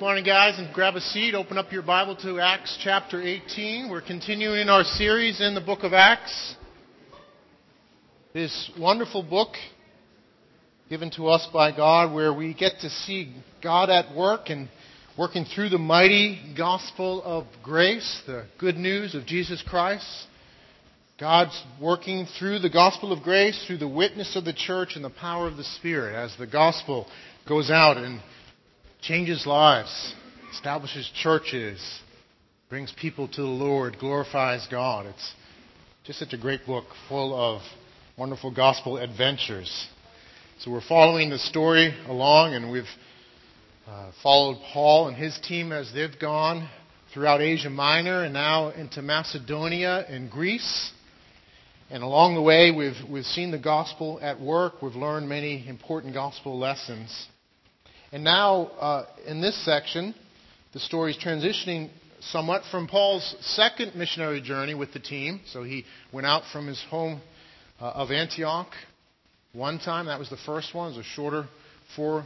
Morning, guys, and grab a seat. Open up your Bible to Acts chapter 18. We're continuing our series in the book of Acts. This wonderful book given to us by God where we get to see God at work and working through the mighty gospel of grace, the good news of Jesus Christ. God's working through the gospel of grace, through the witness of the church and the power of the Spirit as the gospel goes out and changes lives, establishes churches, brings people to the Lord, glorifies God. It's just such a great book full of wonderful gospel adventures. So we're following the story along, and we've uh, followed Paul and his team as they've gone throughout Asia Minor and now into Macedonia and Greece. And along the way, we've, we've seen the gospel at work. We've learned many important gospel lessons. And now, uh, in this section, the story is transitioning somewhat from Paul's second missionary journey with the team. So he went out from his home uh, of Antioch one time. That was the first one. It was a shorter four,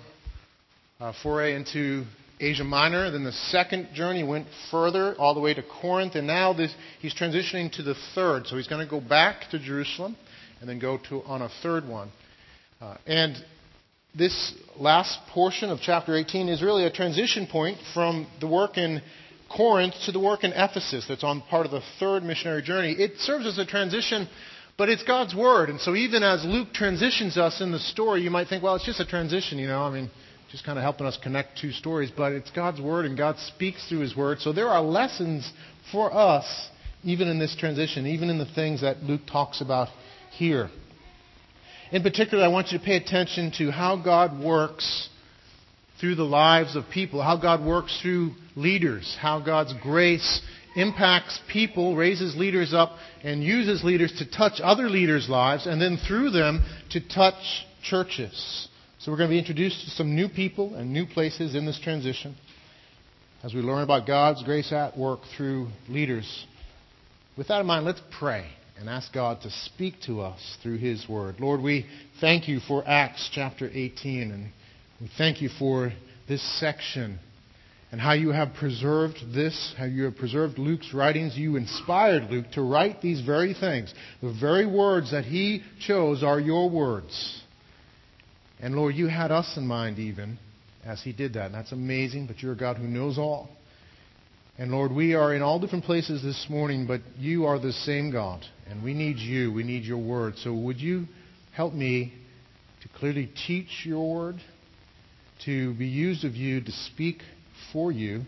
uh, foray into Asia Minor. Then the second journey went further, all the way to Corinth. And now this, he's transitioning to the third. So he's going to go back to Jerusalem and then go to on a third one. Uh, and this last portion of chapter 18 is really a transition point from the work in Corinth to the work in Ephesus that's on part of the third missionary journey. It serves as a transition, but it's God's Word. And so even as Luke transitions us in the story, you might think, well, it's just a transition, you know, I mean, just kind of helping us connect two stories. But it's God's Word, and God speaks through His Word. So there are lessons for us, even in this transition, even in the things that Luke talks about here. In particular, I want you to pay attention to how God works through the lives of people, how God works through leaders, how God's grace impacts people, raises leaders up, and uses leaders to touch other leaders' lives, and then through them to touch churches. So we're going to be introduced to some new people and new places in this transition as we learn about God's grace at work through leaders. With that in mind, let's pray and ask God to speak to us through His Word. Lord, we thank you for Acts chapter 18, and we thank you for this section and how you have preserved this, how you have preserved Luke's writings. You inspired Luke to write these very things. The very words that he chose are your words. And Lord, you had us in mind even as he did that. And that's amazing, but you're a God who knows all. And Lord, we are in all different places this morning, but you are the same God. And we need you. We need your word. So would you help me to clearly teach your word, to be used of you to speak for you?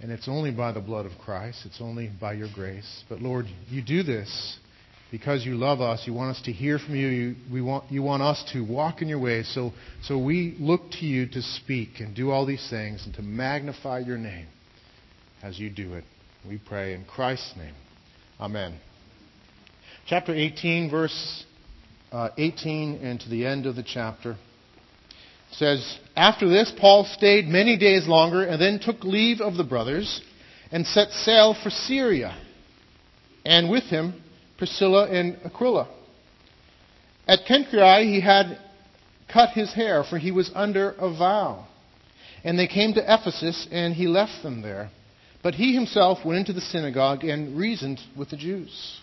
And it's only by the blood of Christ, it's only by your grace. But Lord, you do this because you love us. You want us to hear from you. You, we want, you want us to walk in your ways. So, so we look to you to speak and do all these things and to magnify your name as you do it. We pray in Christ's name. Amen. Chapter 18, verse uh, 18, and to the end of the chapter says, After this, Paul stayed many days longer and then took leave of the brothers and set sail for Syria, and with him Priscilla and Aquila. At Cenchreae he had cut his hair, for he was under a vow. And they came to Ephesus, and he left them there. But he himself went into the synagogue and reasoned with the Jews.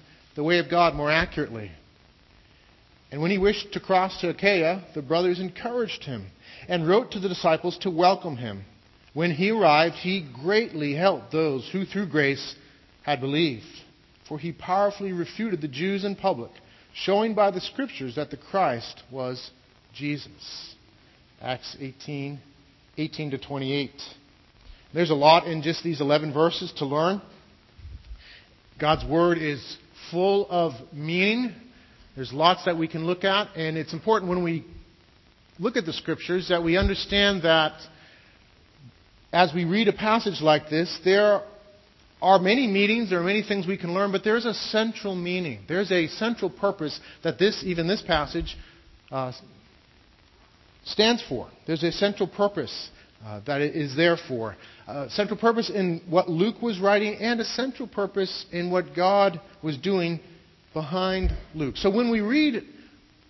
the way of God more accurately. And when he wished to cross to Achaia, the brothers encouraged him and wrote to the disciples to welcome him. When he arrived, he greatly helped those who through grace had believed. For he powerfully refuted the Jews in public, showing by the scriptures that the Christ was Jesus. Acts 18, 18 to 28. There's a lot in just these 11 verses to learn. God's Word is full of meaning. There's lots that we can look at, and it's important when we look at the Scriptures that we understand that as we read a passage like this, there are many meanings, there are many things we can learn, but there's a central meaning. There's a central purpose that this, even this passage, uh, stands for. There's a central purpose uh, that is there for. A central purpose in what Luke was writing, and a central purpose in what God was doing behind Luke. So when we read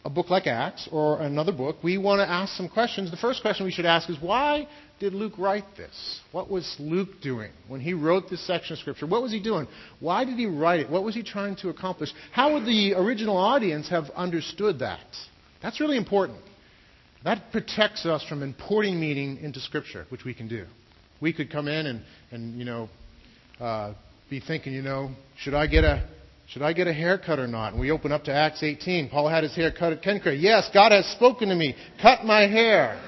a book like Acts or another book, we want to ask some questions. The first question we should ask is why did Luke write this? What was Luke doing when he wrote this section of Scripture? What was he doing? Why did he write it? What was he trying to accomplish? How would the original audience have understood that? That's really important. That protects us from importing meaning into Scripture, which we can do. We could come in and, and you know, uh, be thinking, you know, should I get a should I get a haircut or not? And we open up to Acts 18. Paul had his hair cut at Cenchreae. Yes, God has spoken to me. Cut my hair.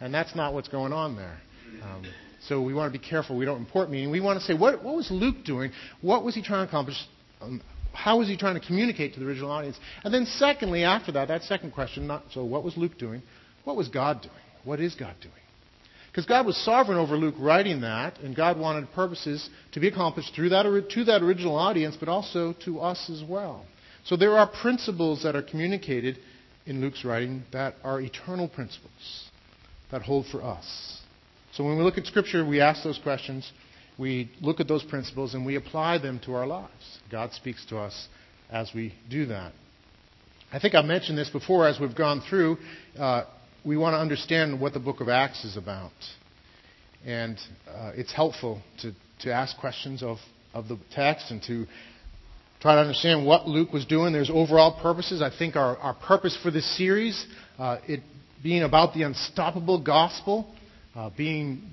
And that's not what's going on there. Um, so we want to be careful. We don't import meaning. We want to say, what, what was Luke doing? What was he trying to accomplish? Um, how was he trying to communicate to the original audience? And then, secondly, after that, that second question, not so what was Luke doing? What was God doing? What is God doing? Because God was sovereign over Luke writing that, and God wanted purposes to be accomplished through that, to that original audience, but also to us as well. So there are principles that are communicated in Luke's writing that are eternal principles that hold for us. So when we look at Scripture, we ask those questions, we look at those principles, and we apply them to our lives. God speaks to us as we do that. I think I've mentioned this before as we've gone through. Uh, we want to understand what the book of Acts is about. And uh, it's helpful to, to ask questions of, of the text and to try to understand what Luke was doing. There's overall purposes. I think our, our purpose for this series, uh, it being about the unstoppable gospel, uh, being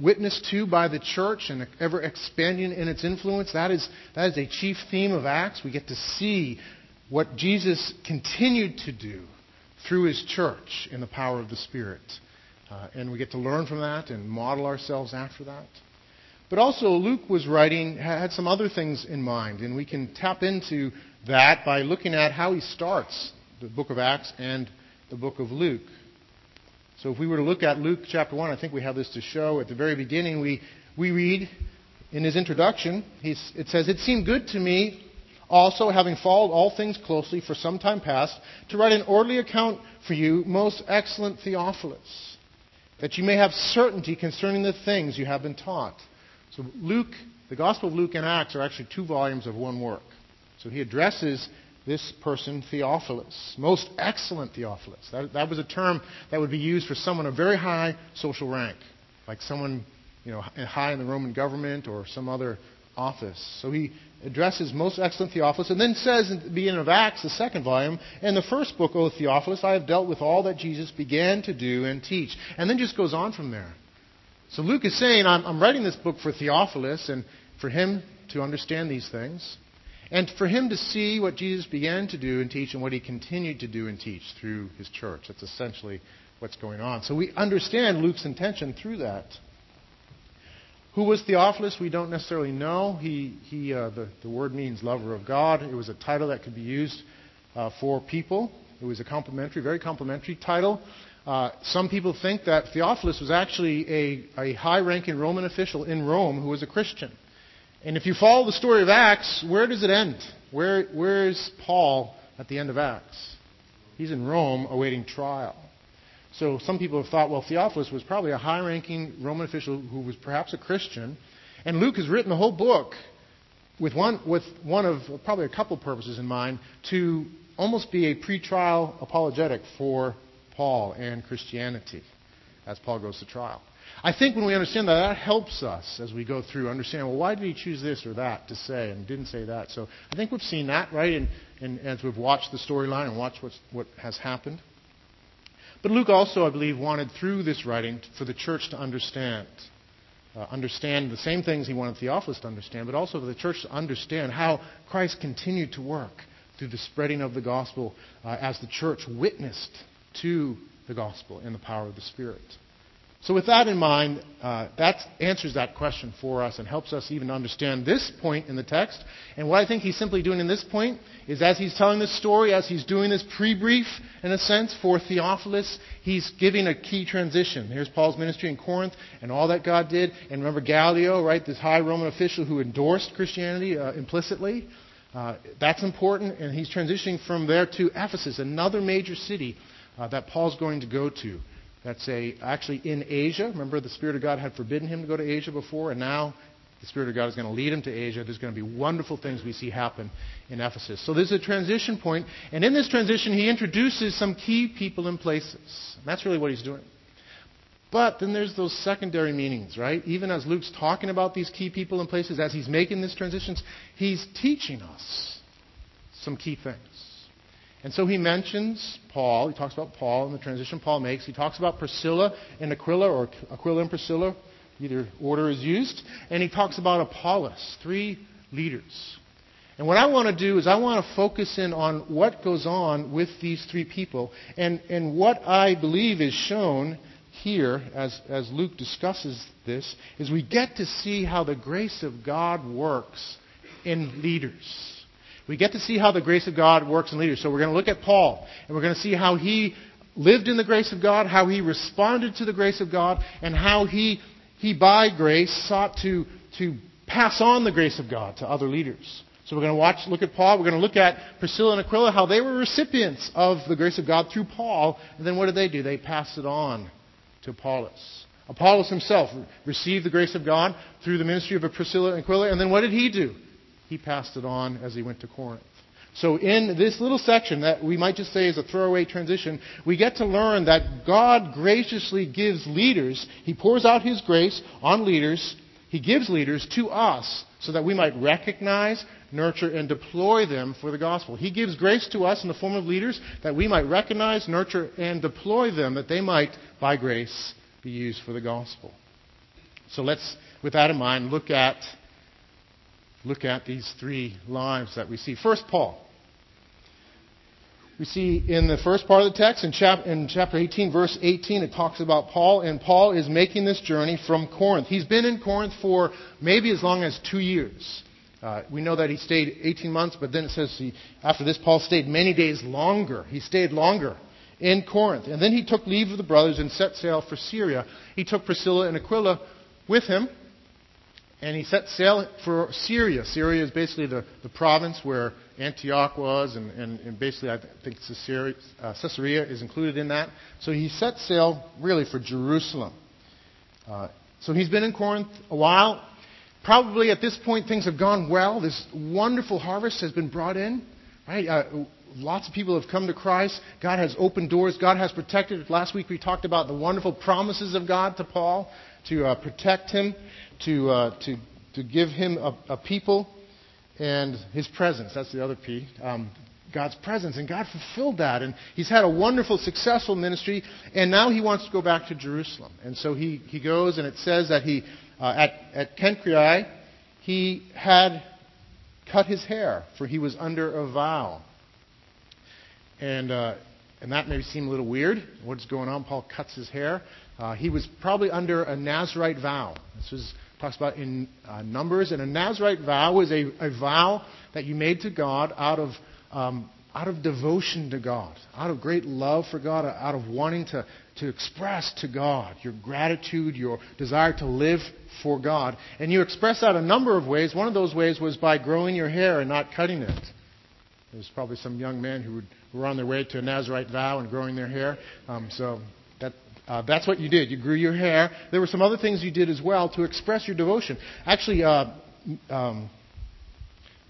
witnessed to by the church and ever expanding in its influence, that is, that is a chief theme of Acts. We get to see what Jesus continued to do through his church in the power of the Spirit. Uh, and we get to learn from that and model ourselves after that. But also, Luke was writing, had some other things in mind, and we can tap into that by looking at how he starts the book of Acts and the book of Luke. So, if we were to look at Luke chapter 1, I think we have this to show. At the very beginning, we, we read in his introduction, it says, It seemed good to me also, having followed all things closely for some time past, to write an orderly account for you, most excellent Theophilus, that you may have certainty concerning the things you have been taught. So, Luke, the Gospel of Luke and Acts are actually two volumes of one work. So, he addresses this person, Theophilus, most excellent Theophilus. That, that was a term that would be used for someone of very high social rank, like someone you know, high in the Roman government or some other office. So he addresses most excellent Theophilus, and then says in the beginning of Acts, the second volume, in the first book, O Theophilus, I have dealt with all that Jesus began to do and teach. And then just goes on from there. So Luke is saying, I'm, I'm writing this book for Theophilus and for him to understand these things, and for him to see what Jesus began to do and teach and what he continued to do and teach through his church. That's essentially what's going on. So we understand Luke's intention through that. Who was Theophilus? We don't necessarily know. He, he, uh, the, the word means lover of God. It was a title that could be used uh, for people. It was a complimentary, very complimentary title. Uh, some people think that Theophilus was actually a, a high ranking Roman official in Rome who was a Christian. And if you follow the story of Acts, where does it end? Where, where is Paul at the end of Acts? He's in Rome awaiting trial. So some people have thought, well, Theophilus was probably a high ranking Roman official who was perhaps a Christian. And Luke has written the whole book with one, with one of probably a couple purposes in mind to almost be a pre-trial apologetic for Paul and Christianity as Paul goes to trial. I think when we understand that, that helps us as we go through understand, well, why did he choose this or that to say and didn't say that? So I think we've seen that, right, and, and as we've watched the storyline and watched what's, what has happened. But Luke also, I believe, wanted through this writing for the church to understand. Uh, understand the same things he wanted Theophilus to understand, but also for the church to understand how Christ continued to work through the spreading of the gospel uh, as the church witnessed to the gospel in the power of the Spirit. So, with that in mind, uh, that answers that question for us and helps us even understand this point in the text. And what I think he's simply doing in this point is as he's telling this story, as he's doing this pre brief, in a sense, for Theophilus, he's giving a key transition. Here's Paul's ministry in Corinth and all that God did. And remember Gallio, right, this high Roman official who endorsed Christianity uh, implicitly. Uh, that's important, and he's transitioning from there to Ephesus, another major city uh, that Paul's going to go to. That's a, actually in Asia. Remember, the Spirit of God had forbidden him to go to Asia before, and now the Spirit of God is going to lead him to Asia. There's going to be wonderful things we see happen in Ephesus. So there's a transition point, and in this transition, he introduces some key people and places. And that's really what he's doing. But then there's those secondary meanings, right? Even as Luke's talking about these key people and places, as he's making these transitions, he's teaching us some key things. And so he mentions Paul. He talks about Paul and the transition Paul makes. He talks about Priscilla and Aquila, or Aquila and Priscilla, either order is used. And he talks about Apollos, three leaders. And what I want to do is I want to focus in on what goes on with these three people. And, and what I believe is shown here, as, as Luke discusses this, is we get to see how the grace of God works in leaders. We get to see how the grace of God works in leaders. So we're going to look at Paul, and we're going to see how he lived in the grace of God, how he responded to the grace of God, and how he, he by grace, sought to, to pass on the grace of God to other leaders. So we're going to watch, look at Paul. We're going to look at Priscilla and Aquila, how they were recipients of the grace of God through Paul. And then what did they do? They passed it on to Apollos. Apollos himself received the grace of God through the ministry of Priscilla and Aquila. And then what did he do? He passed it on as he went to Corinth. So, in this little section that we might just say is a throwaway transition, we get to learn that God graciously gives leaders, He pours out His grace on leaders, He gives leaders to us so that we might recognize, nurture, and deploy them for the gospel. He gives grace to us in the form of leaders that we might recognize, nurture, and deploy them that they might, by grace, be used for the gospel. So, let's, with that in mind, look at look at these three lives that we see. First, Paul. We see in the first part of the text, in, chap- in, chapter 18, verse 18, it talks about Paul, and Paul is making this journey from Corinth. He's been in Corinth for maybe as long as two years. Uh, we know that he stayed 18 months, but then it says he, after this, Paul stayed many days longer. He stayed longer in Corinth. And then he took leave of the brothers and set sail for Syria. He took Priscilla and Aquila with him, and he set sail for Syria. Syria is basically the, the province where Antioch was, and, and, and basically I think Caesarea, uh, Caesarea is included in that. So he set sail really for Jerusalem. Uh, so he's been in Corinth a while. Probably at this point things have gone well. This wonderful harvest has been brought in, right? Uh, lots of people have come to Christ. God has opened doors. God has protected. Last week we talked about the wonderful promises of God to Paul to uh, protect him to, uh, to, to give him a, a, people and his presence. That's the other P. Um, God's presence. And God fulfilled that. And he's had a wonderful, successful ministry. And now he wants to go back to Jerusalem. And so he, he goes, and it says that he, uh, at, at Cenchreae, he had cut his hair, for he was under a vow. And, uh, and that may seem a little weird. What's going on? Paul cuts his hair. Uh, he was probably under a Nazarite vow. This was talks about in uh, Numbers. And a Nazarite vow was a, a, vow that you made to God out of, um, out of devotion to God, out of great love for God, out of wanting to, to express to God your gratitude, your desire to live for God. And you express that a number of ways. One of those ways was by growing your hair and not cutting it. There's probably some young men who, would, were on their way to a Nazarite vow and growing their hair. Um, so that, uh, that's what you did. You grew your hair. There were some other things you did as well to express your devotion. Actually, uh, um,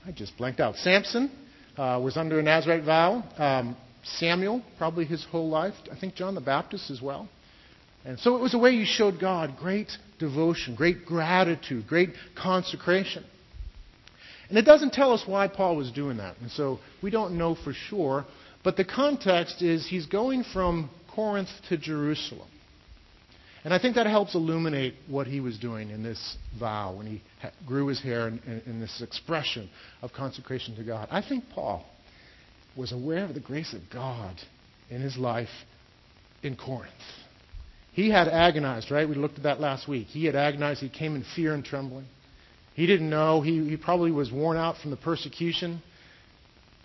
I just blanked out. Samson uh, was under a Nazarite vow. Um, Samuel, probably his whole life. I think John the Baptist as well. And so it was a way you showed God great devotion, great gratitude, great consecration. And it doesn't tell us why Paul was doing that. And so we don't know for sure. But the context is he's going from Corinth to Jerusalem. And I think that helps illuminate what he was doing in this vow when he grew his hair in, in this expression of consecration to God. I think Paul was aware of the grace of God in his life in Corinth. He had agonized, right? We looked at that last week. He had agonized. He came in fear and trembling. He didn't know. He, he probably was worn out from the persecution,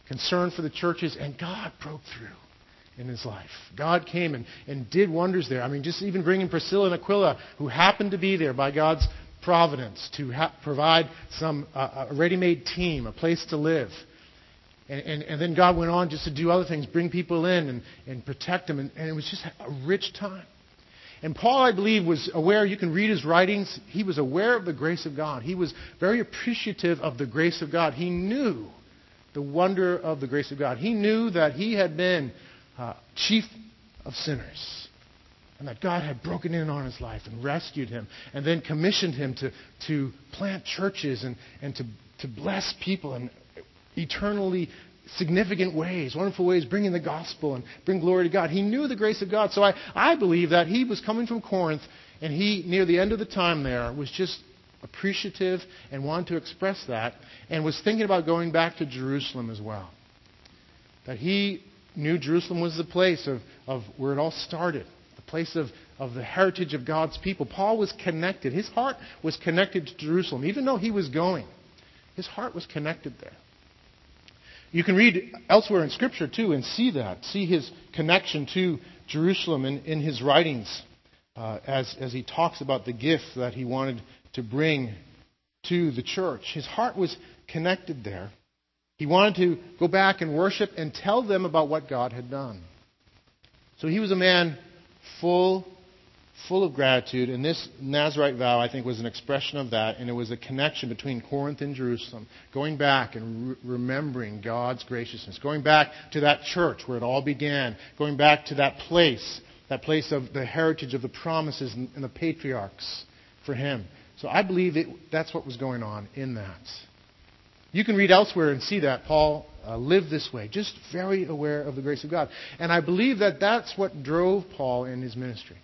concerned for the churches, and God broke through in his life. God came and, and did wonders there. I mean, just even bringing Priscilla and Aquila, who happened to be there by God's providence to ha- provide some uh, a ready-made team, a place to live. And, and, and, then God went on just to do other things, bring people in and, and protect them. And, and it was just a rich time. And Paul, I believe, was aware, you can read his writings, he was aware of the grace of God. He was very appreciative of the grace of God. He knew the wonder of the grace of God. He knew that he had been uh, chief of sinners. And that God had broken in on his life and rescued him and then commissioned him to, to plant churches and, and to, to bless people in eternally significant ways, wonderful ways, bringing the gospel and bring glory to God. He knew the grace of God. So I, I believe that he was coming from Corinth and he, near the end of the time there, was just appreciative and wanted to express that and was thinking about going back to Jerusalem as well. That he knew Jerusalem was the place of, of where it all started, the place of, of the heritage of God's people. Paul was connected. His heart was connected to Jerusalem. Even though he was going, his heart was connected there. You can read elsewhere in Scripture too and see that, see his connection to Jerusalem in, in his writings uh, as, as he talks about the gift that he wanted to bring to the church. His heart was connected there. He wanted to go back and worship and tell them about what God had done. So he was a man full, full of gratitude, and this Nazarite vow, I think, was an expression of that, and it was a connection between Corinth and Jerusalem, going back and re- remembering God's graciousness, going back to that church where it all began, going back to that place, that place of the heritage of the promises and, and the patriarchs for him. So I believe it, that's what was going on in that. You can read elsewhere and see that Paul uh, lived this way, just very aware of the grace of God. And I believe that that's what drove Paul in his ministry.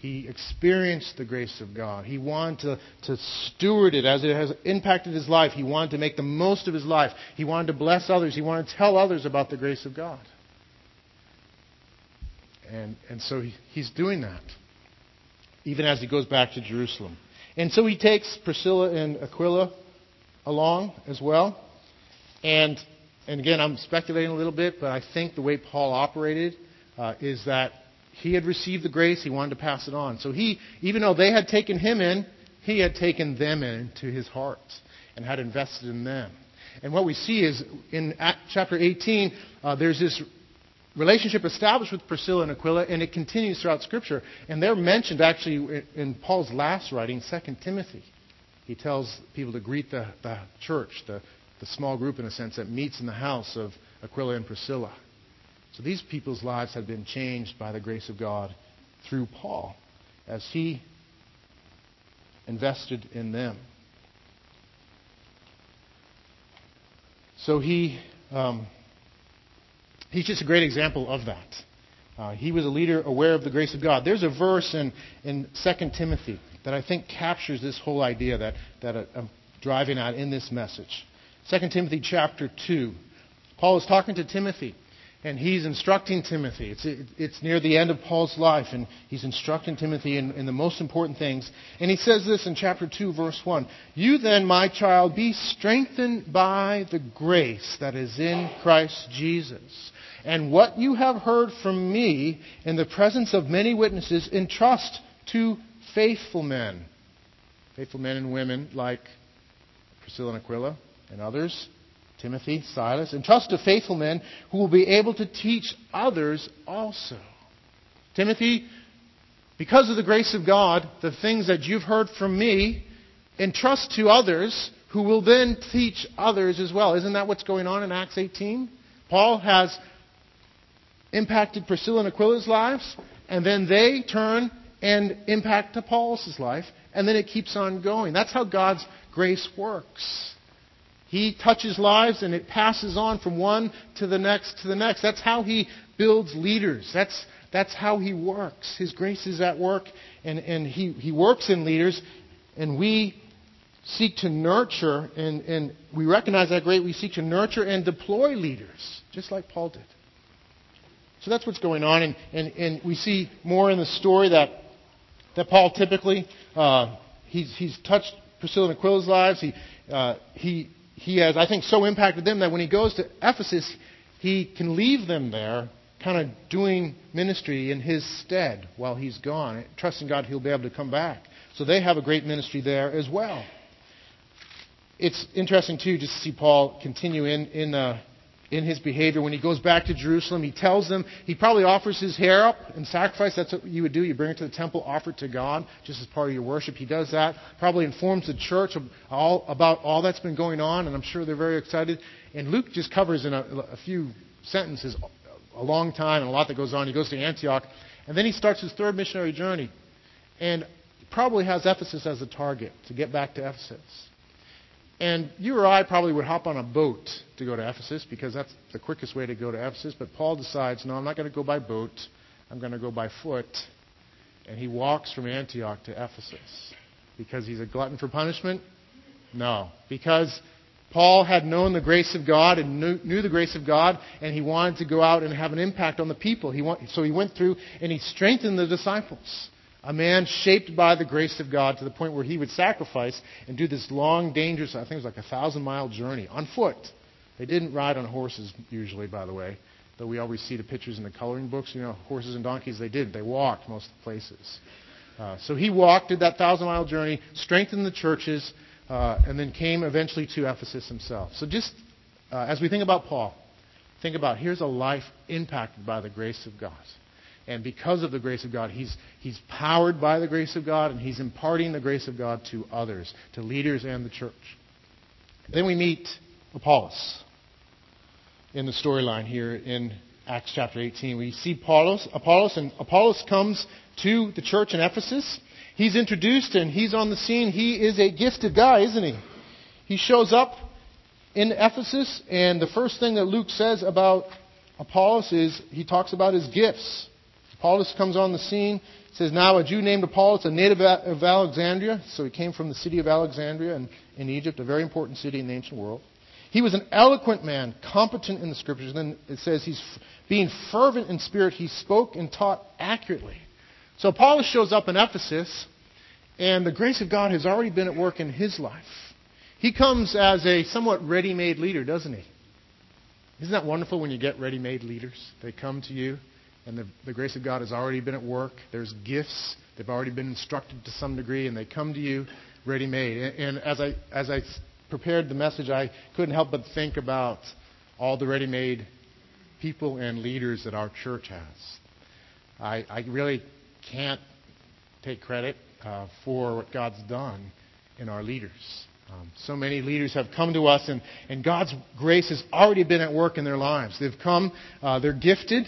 He experienced the grace of God. He wanted to, to steward it as it has impacted his life. He wanted to make the most of his life. He wanted to bless others. He wanted to tell others about the grace of God. And, and so he, he's doing that, even as he goes back to Jerusalem. And so he takes Priscilla and Aquila along as well. And, and again, I'm speculating a little bit, but I think the way Paul operated uh, is that he had received the grace, he wanted to pass it on. So he, even though they had taken him in, he had taken them into his heart and had invested in them. And what we see is in Act, chapter 18, uh, there's this relationship established with Priscilla and Aquila, and it continues throughout Scripture. And they're mentioned actually in Paul's last writing, 2 Timothy he tells people to greet the, the church, the, the small group in a sense that meets in the house of Aquila and Priscilla. So these people's lives had been changed by the grace of God through Paul as he invested in them. So he, um, he's just a great example of that. Uh, he was a leader aware of the grace of God. There's a verse in, in 2 Timothy that I think captures this whole idea that, that I'm driving at in this message. 2 Timothy chapter 2. Paul is talking to Timothy, and he's instructing Timothy. It's, it's near the end of Paul's life, and he's instructing Timothy in, in the most important things. And he says this in chapter 2, verse 1 You then, my child, be strengthened by the grace that is in Christ Jesus. And what you have heard from me in the presence of many witnesses, entrust to faithful men, faithful men and women like Priscilla and Aquila and others, Timothy, Silas, and trust to faithful men who will be able to teach others also. Timothy, because of the grace of God, the things that you've heard from me, entrust to others who will then teach others as well. Isn't that what's going on in Acts 18? Paul has impacted Priscilla and Aquila's lives, and then they turn and impact Paul's life, and then it keeps on going. That's how God's grace works. He touches lives and it passes on from one to the next to the next. That's how he builds leaders. That's, that's how He works. His grace is at work, and, and he, he works in leaders, and we seek to nurture, and, and we recognize that great. We seek to nurture and deploy leaders, just like Paul did. So that's what's going on, and, and, and we see more in the story that, that Paul typically, uh, he's, he's touched Priscilla and Aquila's lives. He, uh, he, he has, I think, so impacted them that when he goes to Ephesus, he can leave them there kind of doing ministry in his stead while he's gone, trusting God he'll be able to come back. So they have a great ministry there as well. It's interesting, too, just to see Paul continue in, in, uh, in his behavior. When he goes back to Jerusalem, he tells them, he probably offers his hair up in sacrifice. That's what you would do. You bring it to the temple, offer it to God, just as part of your worship. He does that. Probably informs the church all, about all that's been going on, and I'm sure they're very excited. And Luke just covers in a, a few sentences a long time and a lot that goes on. He goes to Antioch, and then he starts his third missionary journey. And probably has Ephesus as a target to get back to Ephesus. And you or I probably would hop on a boat to go to Ephesus because that's the quickest way to go to Ephesus. But Paul decides, no, I'm not going to go by boat. I'm going to go by foot. And he walks from Antioch to Ephesus. Because he's a glutton for punishment? No. Because Paul had known the grace of God and knew, knew, the grace of God, and he wanted to go out and have an impact on the people. He want, so he went through and he strengthened the disciples. A man shaped by the grace of God to the point where he would sacrifice and do this long, dangerous, I think it was like a thousand mile journey on foot. They didn't ride on horses usually, by the way, though we always see the pictures in the coloring books. You know, horses and donkeys, they didn't. They walked most places. Uh, so he walked, did that thousand mile journey, strengthened the churches, uh, and then came eventually to Ephesus himself. So just uh, as we think about Paul, think about here's a life impacted by the grace of God. And because of the grace of God, he's, he's powered by the grace of God, and he's imparting the grace of God to others, to leaders and the church. Then we meet Apollos in the storyline here in Acts chapter 18. We see Apollos, Apollos, and Apollos comes to the church in Ephesus. He's introduced and he's on the scene. He is a gifted guy, isn't he? He shows up in Ephesus, and the first thing that Luke says about Apollos is he talks about his gifts. Apollos comes on the scene. says, Now a Jew named Apollos, a native of Alexandria. So he came from the city of Alexandria in, in Egypt, a very important city in the ancient world. He was an eloquent man, competent in the scriptures. And then it says he's being fervent in spirit. He spoke and taught accurately. So Apollos shows up in Ephesus, and the grace of God has already been at work in his life. He comes as a somewhat ready made leader, doesn't he? Isn't that wonderful when you get ready made leaders? They come to you and the, the grace of God has already been at work. There's gifts. They've already been instructed to some degree, and they come to you ready made. And, and as, I, as I prepared the message, I couldn't help but think about all the ready made people and leaders that our church has. I, I really can't take credit uh, for what God's done in our leaders. Um, so many leaders have come to us, and, and God's grace has already been at work in their lives. They've come, uh, they're gifted,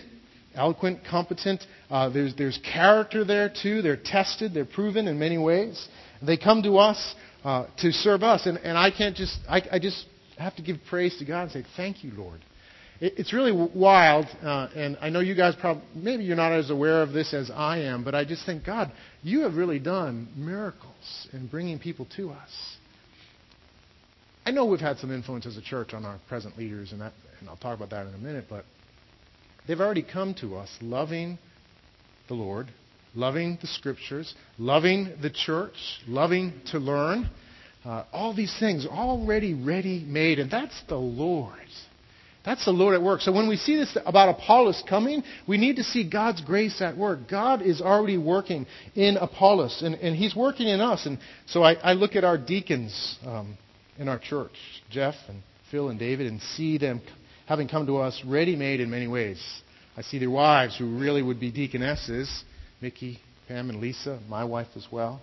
eloquent, competent. Uh, there's, there's character there too. They're tested, they're proven in many ways. They come to us uh, to serve us, and, and I can't just, I, I just have to give praise to God and say, Thank you, Lord. It, it's really wild, uh, and I know you guys probably, maybe you're not as aware of this as I am, but I just think, God, you have really done miracles in bringing people to us. I know we've had some influence as a church on our present leaders, and, that, and I'll talk about that in a minute, but They've already come to us loving the Lord, loving the Scriptures, loving the church, loving to learn. Uh, all these things already ready made, and that's the Lord. That's the Lord at work. So when we see this about Apollos coming, we need to see God's grace at work. God is already working in Apollos, and, and He's working in us. And so I, I look at our deacons um, in our church, Jeff and Phil and David, and see them having come to us ready made in many ways. I see their wives who really would be deaconesses, Mickey, Pam, and Lisa, my wife as well,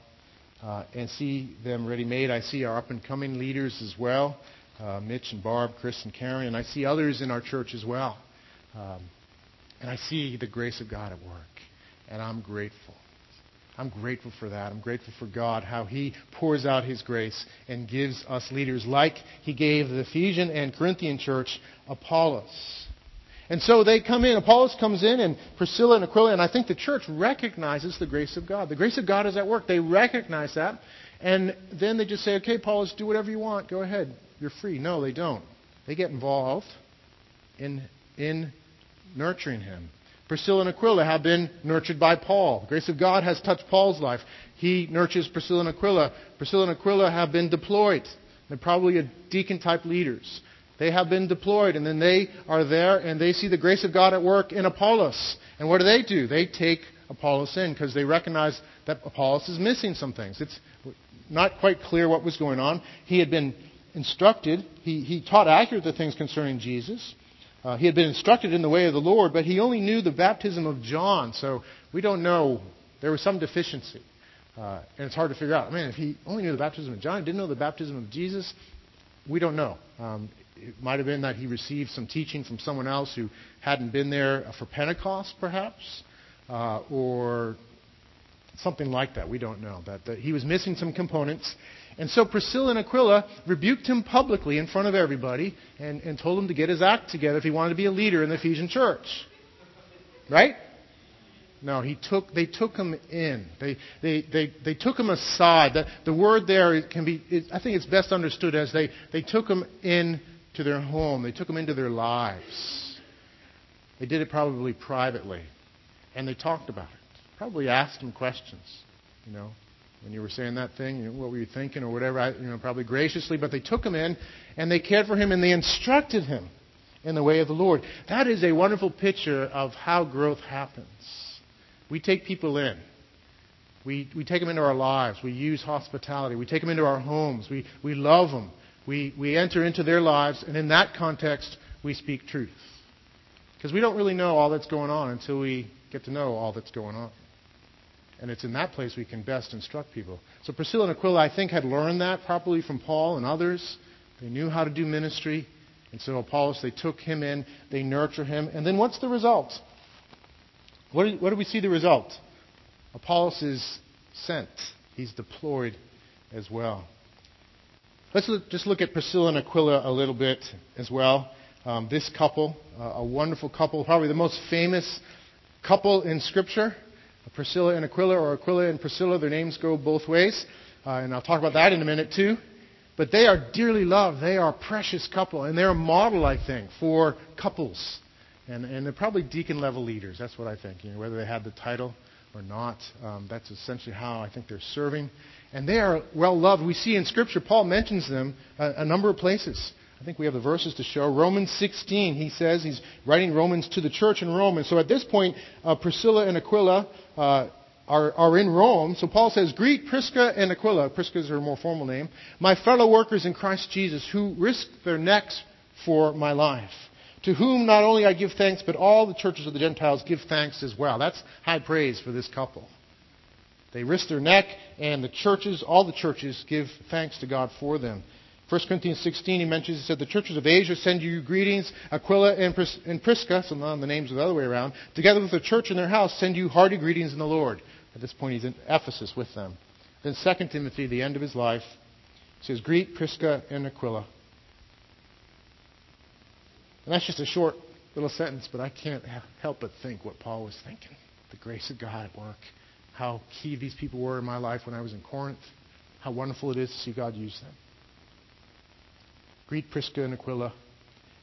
uh, and see them ready made. I see our up and coming leaders as well, uh, Mitch and Barb, Chris and Karen, and I see others in our church as well. Um, and I see the grace of God at work, and I'm grateful. I'm grateful for that. I'm grateful for God, how He pours out His grace and gives us leaders like He gave the Ephesian and Corinthian church Apollos. And so they come in, Apollos comes in, and Priscilla and Aquila, and I think the church recognizes the grace of God. The grace of God is at work. They recognize that. And then they just say, okay, Apollos, do whatever you want. Go ahead. You're free. No, they don't. They get involved in, in nurturing him. Priscilla and Aquila have been nurtured by Paul. The grace of God has touched Paul's life. He nurtures Priscilla and Aquila. Priscilla and Aquila have been deployed. They're probably deacon type leaders. They have been deployed, and then they are there, and they see the grace of God at work in Apollos. And what do they do? They take Apollos in because they recognize that Apollos is missing some things. It's not quite clear what was going on. He had been instructed, he, he taught accurately things concerning Jesus. Uh, he had been instructed in the way of the Lord, but he only knew the baptism of John, so we don't know. There was some deficiency. Uh, and it's hard to figure out. I mean, if he only knew the baptism of John, didn't know the baptism of Jesus, we don't know. Um, it might have been that he received some teaching from someone else who hadn't been there for Pentecost, perhaps, uh, or something like that. We don't know. That, that he was missing some components. And so Priscilla and Aquila rebuked him publicly in front of everybody and, and told him to get his act together if he wanted to be a leader in the Ephesian church. Right? No, he took, they took him in. They, they, they, they took him aside. The, the word there can be, it, I think it's best understood as they, they took him in to their home. They took him into their lives. They did it probably privately. And they talked about it. Probably asked him questions. You know, when you were saying that thing, you know, what were you thinking or whatever, I, you know, probably graciously. But they took him in and they cared for him and they instructed him in the way of the Lord. That is a wonderful picture of how growth happens. We take people in. We, we take them into our lives. We use hospitality. We take them into our homes. We, we love them. We, we enter into their lives, and in that context, we speak truth. Because we don't really know all that's going on until we get to know all that's going on. And it's in that place we can best instruct people. So Priscilla and Aquila, I think, had learned that properly from Paul and others. They knew how to do ministry. And so Apollos, they took him in, they nurture him. And then what's the result? What do, what do we see the result? Apollos is sent. He's deployed as well. Let's look, just look at Priscilla and Aquila a little bit as well. Um, this couple, uh, a wonderful couple, probably the most famous couple in Scripture. Priscilla and Aquila, or Aquila and Priscilla, their names go both ways. Uh, and I'll talk about that in a minute too. But they are dearly loved. They are a precious couple. And they're a model, I think, for couples and, and they're probably deacon level leaders. That's what I think. You know, whether they have the title or not, um, that's essentially how I think they're serving. And they are well loved. We see in Scripture, Paul mentions them a, a number of places. I think we have the verses to show. Romans 16, he says, he's writing Romans to the church in Rome. And so at this point, uh, Priscilla and Aquila uh, are, are in Rome. So Paul says, Greet Prisca and Aquila. Prisca is her more formal name. My fellow workers in Christ Jesus who risked their necks for my life to whom not only I give thanks, but all the churches of the Gentiles give thanks as well. That's high praise for this couple. They risk their neck, and the churches, all the churches, give thanks to God for them. 1 Corinthians 16, he mentions, he said, The churches of Asia send you greetings. Aquila and, Pris- and Prisca, so none the names are the other way around, together with the church in their house, send you hearty greetings in the Lord. At this point, he's in Ephesus with them. Then 2 Timothy, the end of his life, says, Greet Prisca and Aquila and that's just a short little sentence, but I can't help but think what Paul was thinking. The grace of God at work. How key these people were in my life when I was in Corinth. How wonderful it is to see God use them. Greet Prisca and Aquila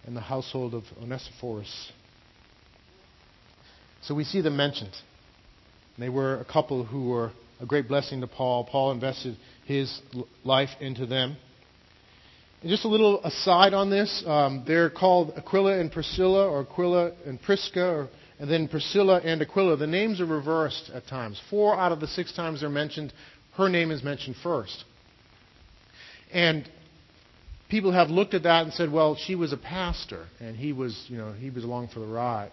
and the household of Onesiphorus. So we see them mentioned. They were a couple who were a great blessing to Paul. Paul invested his life into them. And just a little aside on this, um, they're called Aquila and Priscilla, or Aquila and Prisca, or, and then Priscilla and Aquila. The names are reversed at times. Four out of the six times they're mentioned, her name is mentioned first. And people have looked at that and said, well, she was a pastor, and he was, you know, he was along for the ride.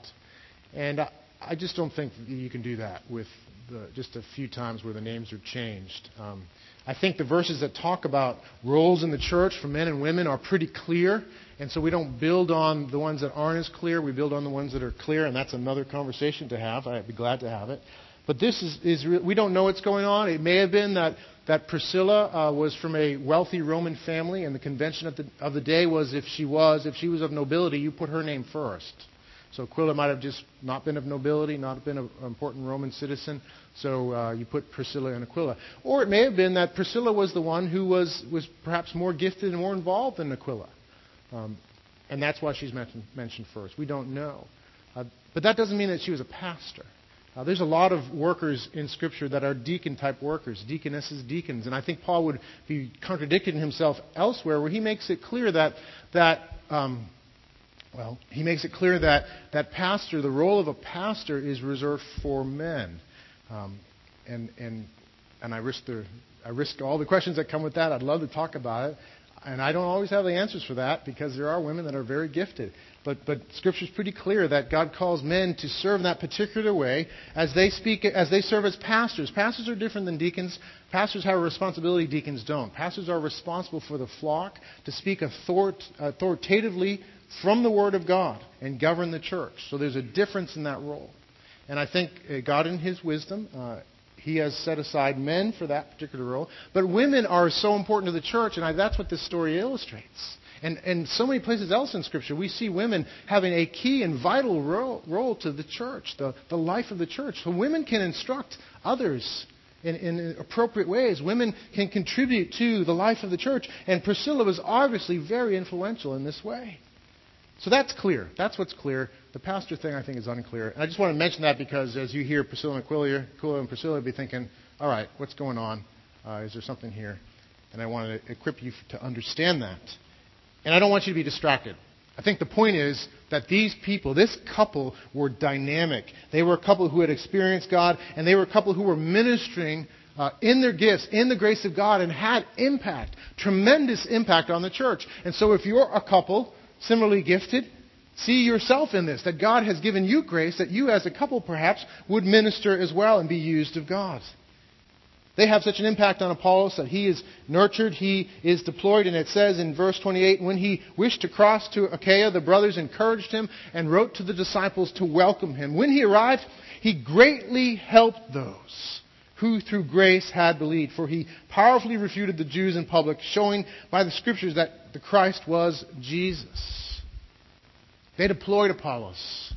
And I, I just don't think you can do that with the, just a few times where the names are changed. Um, I think the verses that talk about roles in the church for men and women are pretty clear. And so we don't build on the ones that aren't as clear. We build on the ones that are clear, and that's another conversation to have. I'd be glad to have it. But this is, is we don't know what's going on. It may have been that, that Priscilla uh, was from a wealthy Roman family, and the convention of the, of the day was if she was, if she was of nobility, you put her name first. So Aquila might have just not been of nobility, not been an important Roman citizen. So uh, you put Priscilla and Aquila. Or it may have been that Priscilla was the one who was, was perhaps more gifted and more involved than Aquila. Um, and that's why she's mentioned, mentioned first. We don't know. Uh, but that doesn't mean that she was a pastor. Uh, there's a lot of workers in Scripture that are deacon type workers, deaconesses, deacons. And I think Paul would be contradicting himself elsewhere where he makes it clear that, that um, well, he makes it clear that, that pastor, the role of a pastor is reserved for men. Um, and, and, and I risk the, I risk all the questions that come with that. I'd love to talk about it. And I don't always have the answers for that because there are women that are very gifted. But, but Scripture is pretty clear that God calls men to serve in that particular way as they speak, as they serve as pastors. Pastors are different than deacons. Pastors have a responsibility deacons don't. Pastors are responsible for the flock to speak authoritatively from the Word of God and govern the church. So there's a difference in that role. And I think uh, God, in His wisdom, uh, He has set aside men for that particular role. But women are so important to the church, and I, that's what this story illustrates. And, and so many places else in Scripture, we see women having a key and vital role, role to the church, the, the life of the church. So women can instruct others in, in, appropriate ways. Women can contribute to the life of the church. And Priscilla was obviously very influential in this way. So that's clear. That's what's clear. The pastor thing, I think, is unclear. And I just want to mention that because as you hear Priscilla and Aquila, Aquila and Priscilla, be thinking, all right, what's going on? Uh, is there something here? And I want to equip you to understand that. And I don't want you to be distracted. I think the point is that these people, this couple, were dynamic. They were a couple who had experienced God, and they were a couple who were ministering uh, in their gifts, in the grace of God, and had impact, tremendous impact on the church. And so if you're a couple similarly gifted, see yourself in this, that God has given you grace, that you as a couple perhaps would minister as well and be used of God. They have such an impact on Apollos that he is nurtured, he is deployed, and it says in verse 28 when he wished to cross to Achaia, the brothers encouraged him and wrote to the disciples to welcome him. When he arrived, he greatly helped those who through grace had believed, for he powerfully refuted the Jews in public, showing by the scriptures that the Christ was Jesus. They deployed Apollos,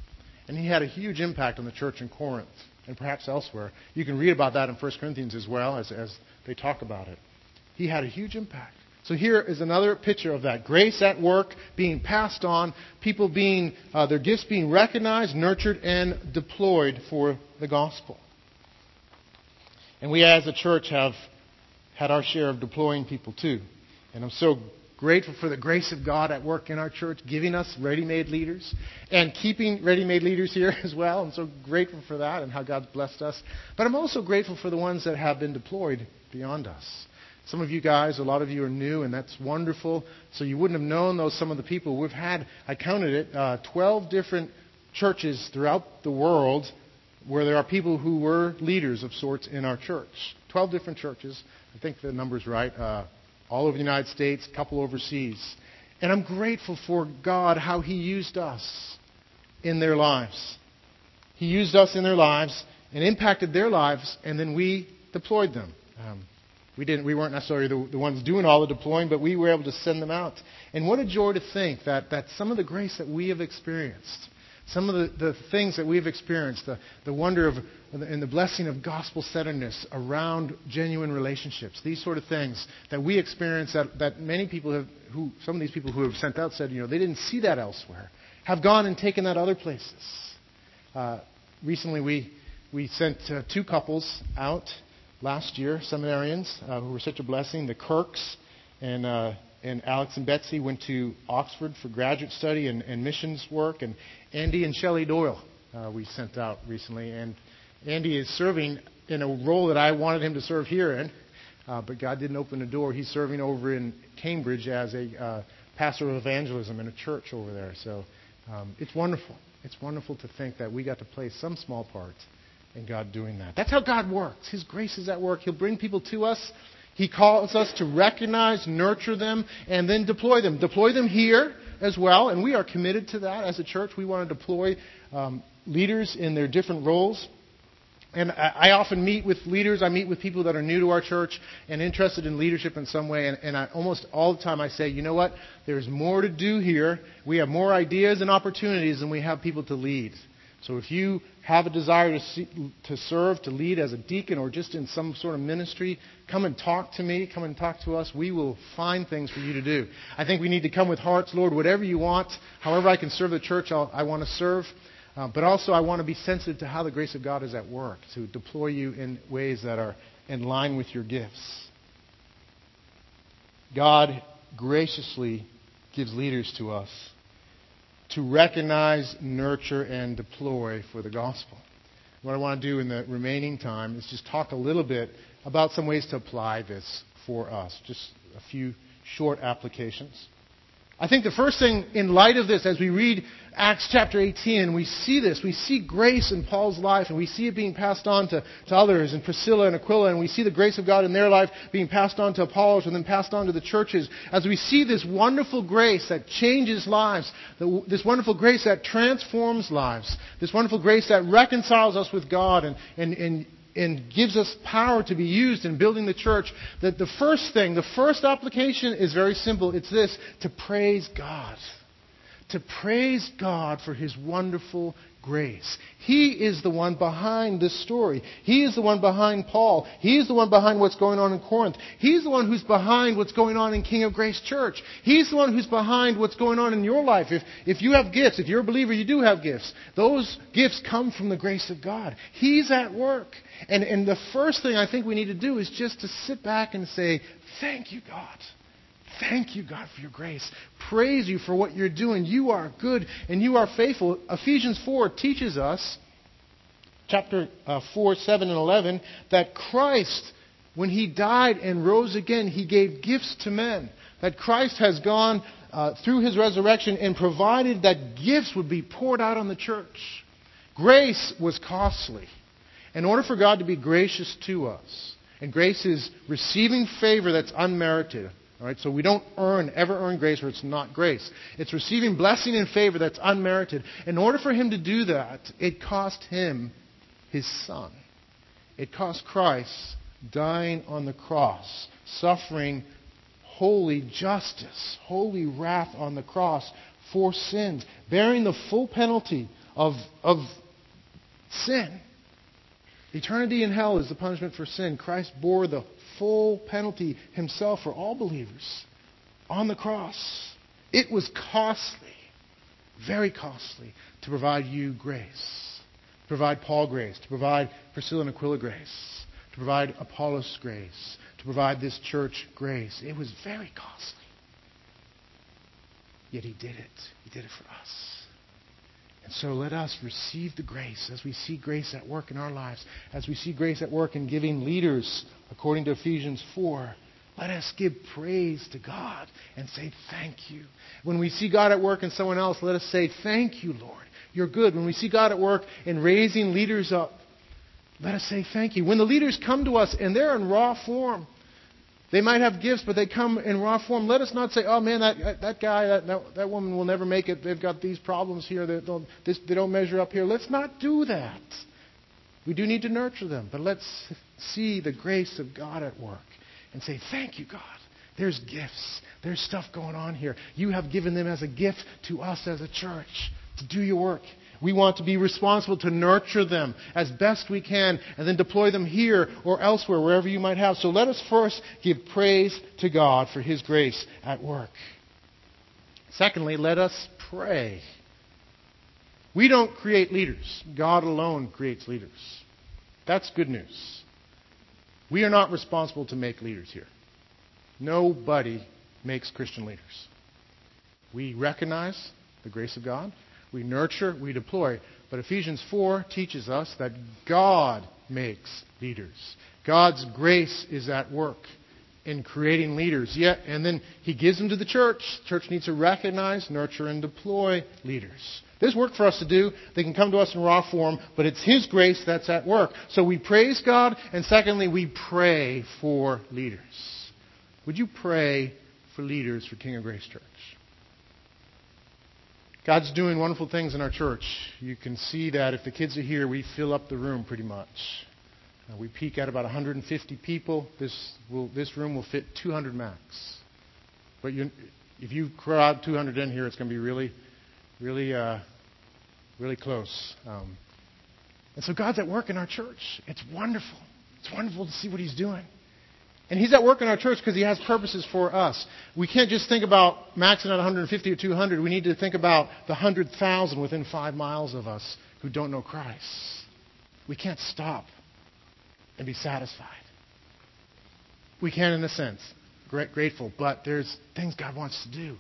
and he had a huge impact on the church in Corinth and perhaps elsewhere. You can read about that in 1 Corinthians as well as, as they talk about it. He had a huge impact. So here is another picture of that grace at work being passed on, people being, uh, their gifts being recognized, nurtured, and deployed for the gospel. And we as a church have had our share of deploying people too. And I'm so grateful for the grace of God at work in our church, giving us ready made leaders and keeping ready made leaders here as well. I'm so grateful for that and how God's blessed us. But I'm also grateful for the ones that have been deployed beyond us. Some of you guys, a lot of you are new, and that's wonderful. So you wouldn't have known those some of the people. We've had, I counted it, uh, 12 different churches throughout the world where there are people who were leaders of sorts in our church. 12 different churches. I think the number's right. Uh, all over the United States, a couple overseas. And I'm grateful for God how He used us in their lives. He used us in their lives and impacted their lives, and then we deployed them. Um, we didn't. We weren't necessarily the, the, ones doing all the deploying, but we were able to send them out. And what a joy to think that, that some of the grace that we have experienced some of the, the things that we've experienced, the, the wonder of and the blessing of gospel centeredness around genuine relationships, these sort of things that we experience that, that many people have, who, some of these people who have sent out said, you know, they didn't see that elsewhere, have gone and taken that other places. Uh, recently, we, we sent uh, two couples out last year, seminarians, uh, who were such a blessing, the Kirks and uh, and Alex and Betsy went to Oxford for graduate study and, and missions work, and Andy and Shelley Doyle uh, we sent out recently. And Andy is serving in a role that I wanted him to serve here in, uh, but God didn't open the door. He's serving over in Cambridge as a uh, pastor of evangelism in a church over there. So um, it's wonderful. It's wonderful to think that we got to play some small part in God doing that. That's how God works. His grace is at work. He'll bring people to us he calls us to recognize, nurture them, and then deploy them. Deploy them here as well, and we are committed to that as a church. We want to deploy um, leaders in their different roles. And I often meet with leaders. I meet with people that are new to our church and interested in leadership in some way. And, and I, almost all the time I say, you know what? There's more to do here. We have more ideas and opportunities than we have people to lead. So if you have a desire to, see, to serve, to lead as a deacon or just in some sort of ministry, come and talk to me. Come and talk to us. We will find things for you to do. I think we need to come with hearts, Lord, whatever you want. However I can serve the church, I'll, I want to serve. Uh, but also, I want to be sensitive to how the grace of God is at work to deploy you in ways that are in line with your gifts. God graciously gives leaders to us to recognize, nurture, and deploy for the gospel. What I want to do in the remaining time is just talk a little bit about some ways to apply this for us. Just a few short applications. I think the first thing in light of this, as we read Acts chapter 18 and we see this, we see grace in Paul's life and we see it being passed on to, to others and Priscilla and Aquila and we see the grace of God in their life being passed on to Apollos and then passed on to the churches. As we see this wonderful grace that changes lives, this wonderful grace that transforms lives, this wonderful grace that reconciles us with God and, and, and and gives us power to be used in building the church, that the first thing, the first application is very simple. It's this to praise God. To praise God for His wonderful grace. He is the one behind this story. He is the one behind Paul. He is the one behind what's going on in Corinth. He's the one who's behind what's going on in King of Grace Church. He's the one who's behind what's going on in your life. If, if you have gifts, if you're a believer, you do have gifts. Those gifts come from the grace of God. He's at work. And, and the first thing I think we need to do is just to sit back and say, Thank you, God. Thank you, God, for your grace. Praise you for what you're doing. You are good and you are faithful. Ephesians 4 teaches us, chapter uh, 4, 7, and 11, that Christ, when he died and rose again, he gave gifts to men. That Christ has gone uh, through his resurrection and provided that gifts would be poured out on the church. Grace was costly. In order for God to be gracious to us, and grace is receiving favor that's unmerited, all right, so we don't earn, ever earn grace or it's not grace. It's receiving blessing and favor that's unmerited. In order for him to do that, it cost him his son. It cost Christ dying on the cross, suffering holy justice, holy wrath on the cross for sins, bearing the full penalty of, of sin. Eternity in hell is the punishment for sin. Christ bore the full penalty himself for all believers on the cross. It was costly, very costly, to provide you grace, to provide Paul grace, to provide Priscilla and Aquila grace, to provide Apollos grace, to provide this church grace. It was very costly. Yet he did it. He did it for us. And so let us receive the grace as we see grace at work in our lives, as we see grace at work in giving leaders, according to Ephesians 4. Let us give praise to God and say thank you. When we see God at work in someone else, let us say, Thank you, Lord. You're good. When we see God at work in raising leaders up, let us say thank you. When the leaders come to us and they're in raw form, they might have gifts, but they come in raw form. Let us not say, oh man, that, that guy, that, that, that woman will never make it. They've got these problems here. They don't, this, they don't measure up here. Let's not do that. We do need to nurture them, but let's see the grace of God at work and say, thank you, God. There's gifts. There's stuff going on here. You have given them as a gift to us as a church to do your work. We want to be responsible to nurture them as best we can and then deploy them here or elsewhere, wherever you might have. So let us first give praise to God for His grace at work. Secondly, let us pray. We don't create leaders. God alone creates leaders. That's good news. We are not responsible to make leaders here. Nobody makes Christian leaders. We recognize the grace of God. We nurture, we deploy. But Ephesians 4 teaches us that God makes leaders. God's grace is at work in creating leaders. Yet, and then He gives them to the church. The church needs to recognize, nurture, and deploy leaders. There's work for us to do. They can come to us in raw form, but it's His grace that's at work. So we praise God, and secondly, we pray for leaders. Would you pray for leaders for King of Grace Church? God's doing wonderful things in our church. You can see that if the kids are here, we fill up the room pretty much. Uh, we peak at about 150 people. This, will, this room will fit 200 max. But you, if you crowd 200 in here, it's going to be really, really, uh, really close. Um, and so God's at work in our church. It's wonderful. It's wonderful to see what He's doing. And He's at work in our church because He has purposes for us. We can't just think about maxing out 150 or 200. We need to think about the 100,000 within five miles of us who don't know Christ. We can't stop and be satisfied. We can, in a sense, grateful, but there's things God wants to do.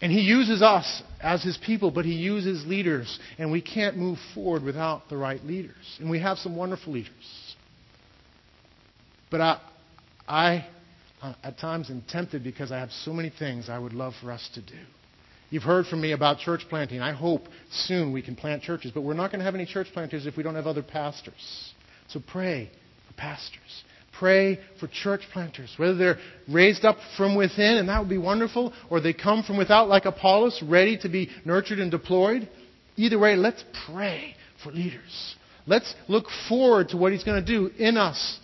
And He uses us as His people, but He uses leaders, and we can't move forward without the right leaders. And we have some wonderful leaders. But I, I uh, at times am tempted because I have so many things I would love for us to do. You've heard from me about church planting. I hope soon we can plant churches, but we're not going to have any church planters if we don't have other pastors. So pray for pastors. Pray for church planters, whether they're raised up from within, and that would be wonderful, or they come from without, like Apollos, ready to be nurtured and deployed. Either way, let's pray for leaders. Let's look forward to what He's going to do in us,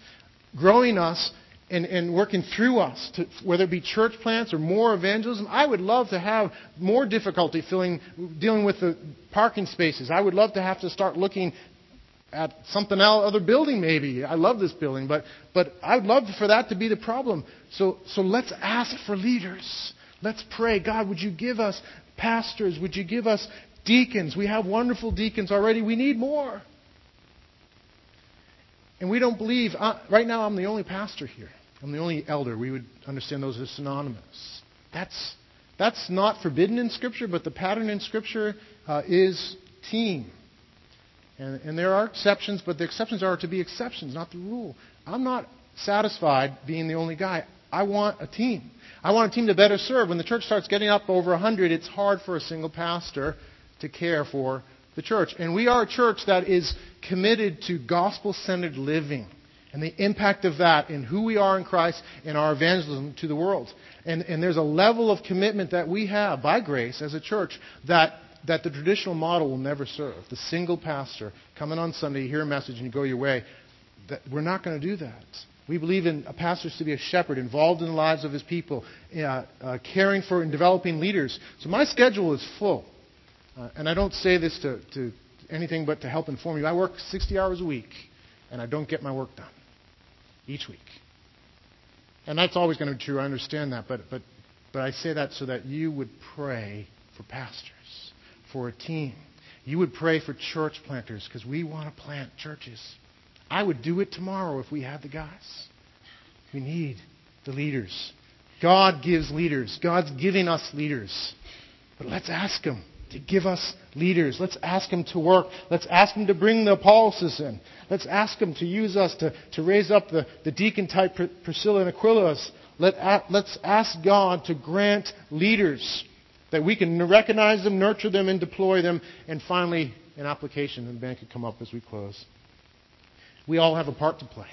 growing us, and, and working through us, to, whether it be church plants or more evangelism. I would love to have more difficulty filling, dealing with the parking spaces. I would love to have to start looking at something else, other building maybe. I love this building, but, but I'd love for that to be the problem. So, so let's ask for leaders. Let's pray. God, would you give us pastors? Would you give us deacons? We have wonderful deacons already. We need more. And we don't believe, uh, right now I'm the only pastor here. I'm the only elder. We would understand those as synonymous. That's, that's not forbidden in Scripture, but the pattern in Scripture uh, is team. And, and there are exceptions, but the exceptions are to be exceptions, not the rule. I'm not satisfied being the only guy. I want a team. I want a team to better serve. When the church starts getting up over 100, it's hard for a single pastor to care for the church. And we are a church that is committed to gospel centered living and the impact of that in who we are in Christ and our evangelism to the world. And, and there's a level of commitment that we have by grace as a church that that the traditional model will never serve. The single pastor coming on Sunday, you hear a message, and you go your way. That we're not going to do that. We believe in a pastor to be a shepherd, involved in the lives of his people, uh, uh, caring for and developing leaders. So my schedule is full. Uh, and I don't say this to, to anything but to help inform you. I work 60 hours a week, and I don't get my work done each week. And that's always going to be true. I understand that. But, but, but I say that so that you would pray for pastors for a team. You would pray for church planters because we want to plant churches. I would do it tomorrow if we had the guys. We need the leaders. God gives leaders. God's giving us leaders. But let's ask Him to give us leaders. Let's ask Him to work. Let's ask Him to bring the Apollos in. Let's ask Him to use us to, to raise up the, the deacon type Priscilla and Aquila. Let, let's ask God to grant leaders that we can recognize them, nurture them, and deploy them. And finally, an application, and Ben could come up as we close. We all have a part to play.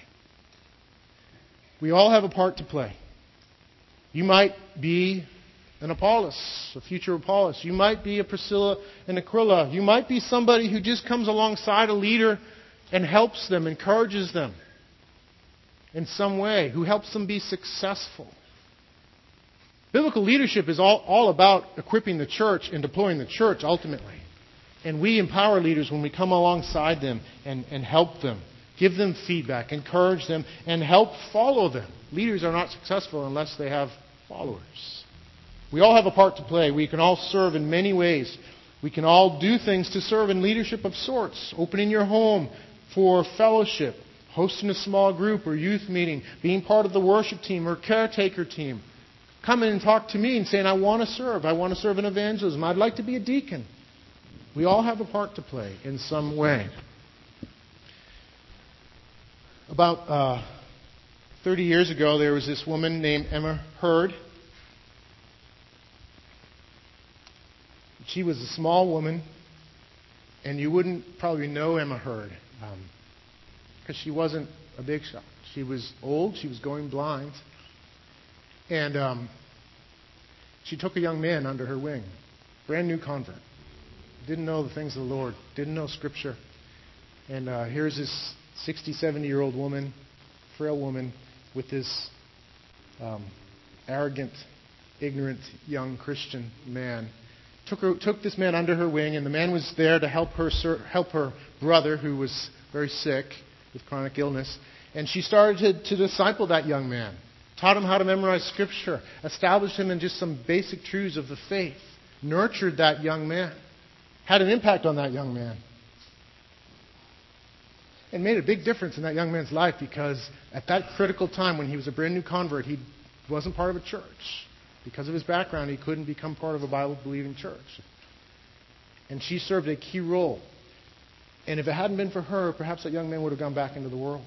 We all have a part to play. You might be an Apollos, a future Apollos. You might be a Priscilla and Aquila. You might be somebody who just comes alongside a leader and helps them, encourages them in some way, who helps them be successful. Biblical leadership is all, all about equipping the church and deploying the church ultimately. And we empower leaders when we come alongside them and, and help them, give them feedback, encourage them, and help follow them. Leaders are not successful unless they have followers. We all have a part to play. We can all serve in many ways. We can all do things to serve in leadership of sorts. Opening your home for fellowship, hosting a small group or youth meeting, being part of the worship team or caretaker team coming and talk to me and saying, I want to serve. I want to serve in evangelism. I'd like to be a deacon. We all have a part to play in some way. About uh, 30 years ago, there was this woman named Emma Hurd. She was a small woman, and you wouldn't probably know Emma Hurd because um, she wasn't a big shot. She was old, she was going blind. And um, she took a young man under her wing, brand new convert. didn't know the things of the Lord, didn't know Scripture. And uh, here's this 60, 70 year old woman, frail woman, with this um, arrogant, ignorant young Christian man. Took, her, took this man under her wing, and the man was there to help her, help her brother, who was very sick with chronic illness. And she started to, to disciple that young man, taught him how to memorize Scripture, established him in just some basic truths of the faith, nurtured that young man, had an impact on that young man. And made a big difference in that young man's life because at that critical time when he was a brand new convert, he wasn't part of a church. Because of his background, he couldn't become part of a Bible believing church. And she served a key role. And if it hadn't been for her, perhaps that young man would have gone back into the world.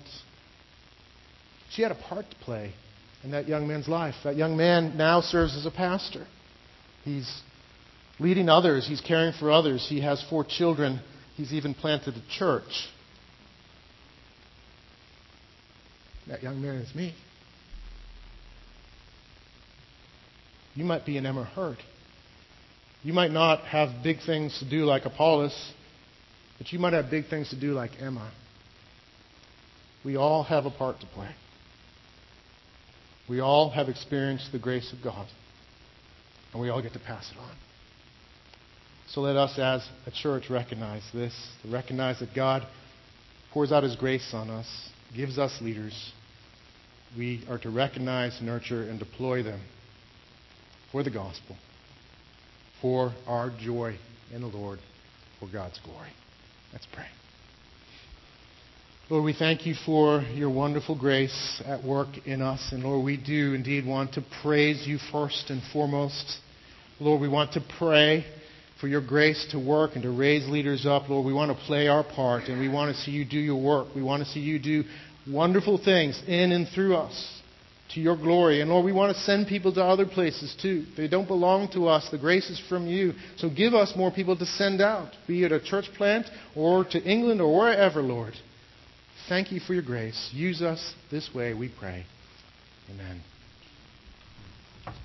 She had a part to play in that young man's life. That young man now serves as a pastor. He's leading others, he's caring for others, he has four children, he's even planted a church. That young man is me. You might be an Emma Hurd. You might not have big things to do like Apollos, but you might have big things to do like Emma. We all have a part to play. We all have experienced the grace of God, and we all get to pass it on. So let us, as a church, recognize this, recognize that God pours out His grace on us, gives us leaders. We are to recognize, nurture, and deploy them for the gospel, for our joy in the Lord, for God's glory. Let's pray. Lord, we thank you for your wonderful grace at work in us. And Lord, we do indeed want to praise you first and foremost. Lord, we want to pray for your grace to work and to raise leaders up. Lord, we want to play our part and we want to see you do your work. We want to see you do wonderful things in and through us to your glory. And Lord, we want to send people to other places too. They don't belong to us. The grace is from you. So give us more people to send out, be it a church plant or to England or wherever, Lord. Thank you for your grace. Use us this way, we pray. Amen.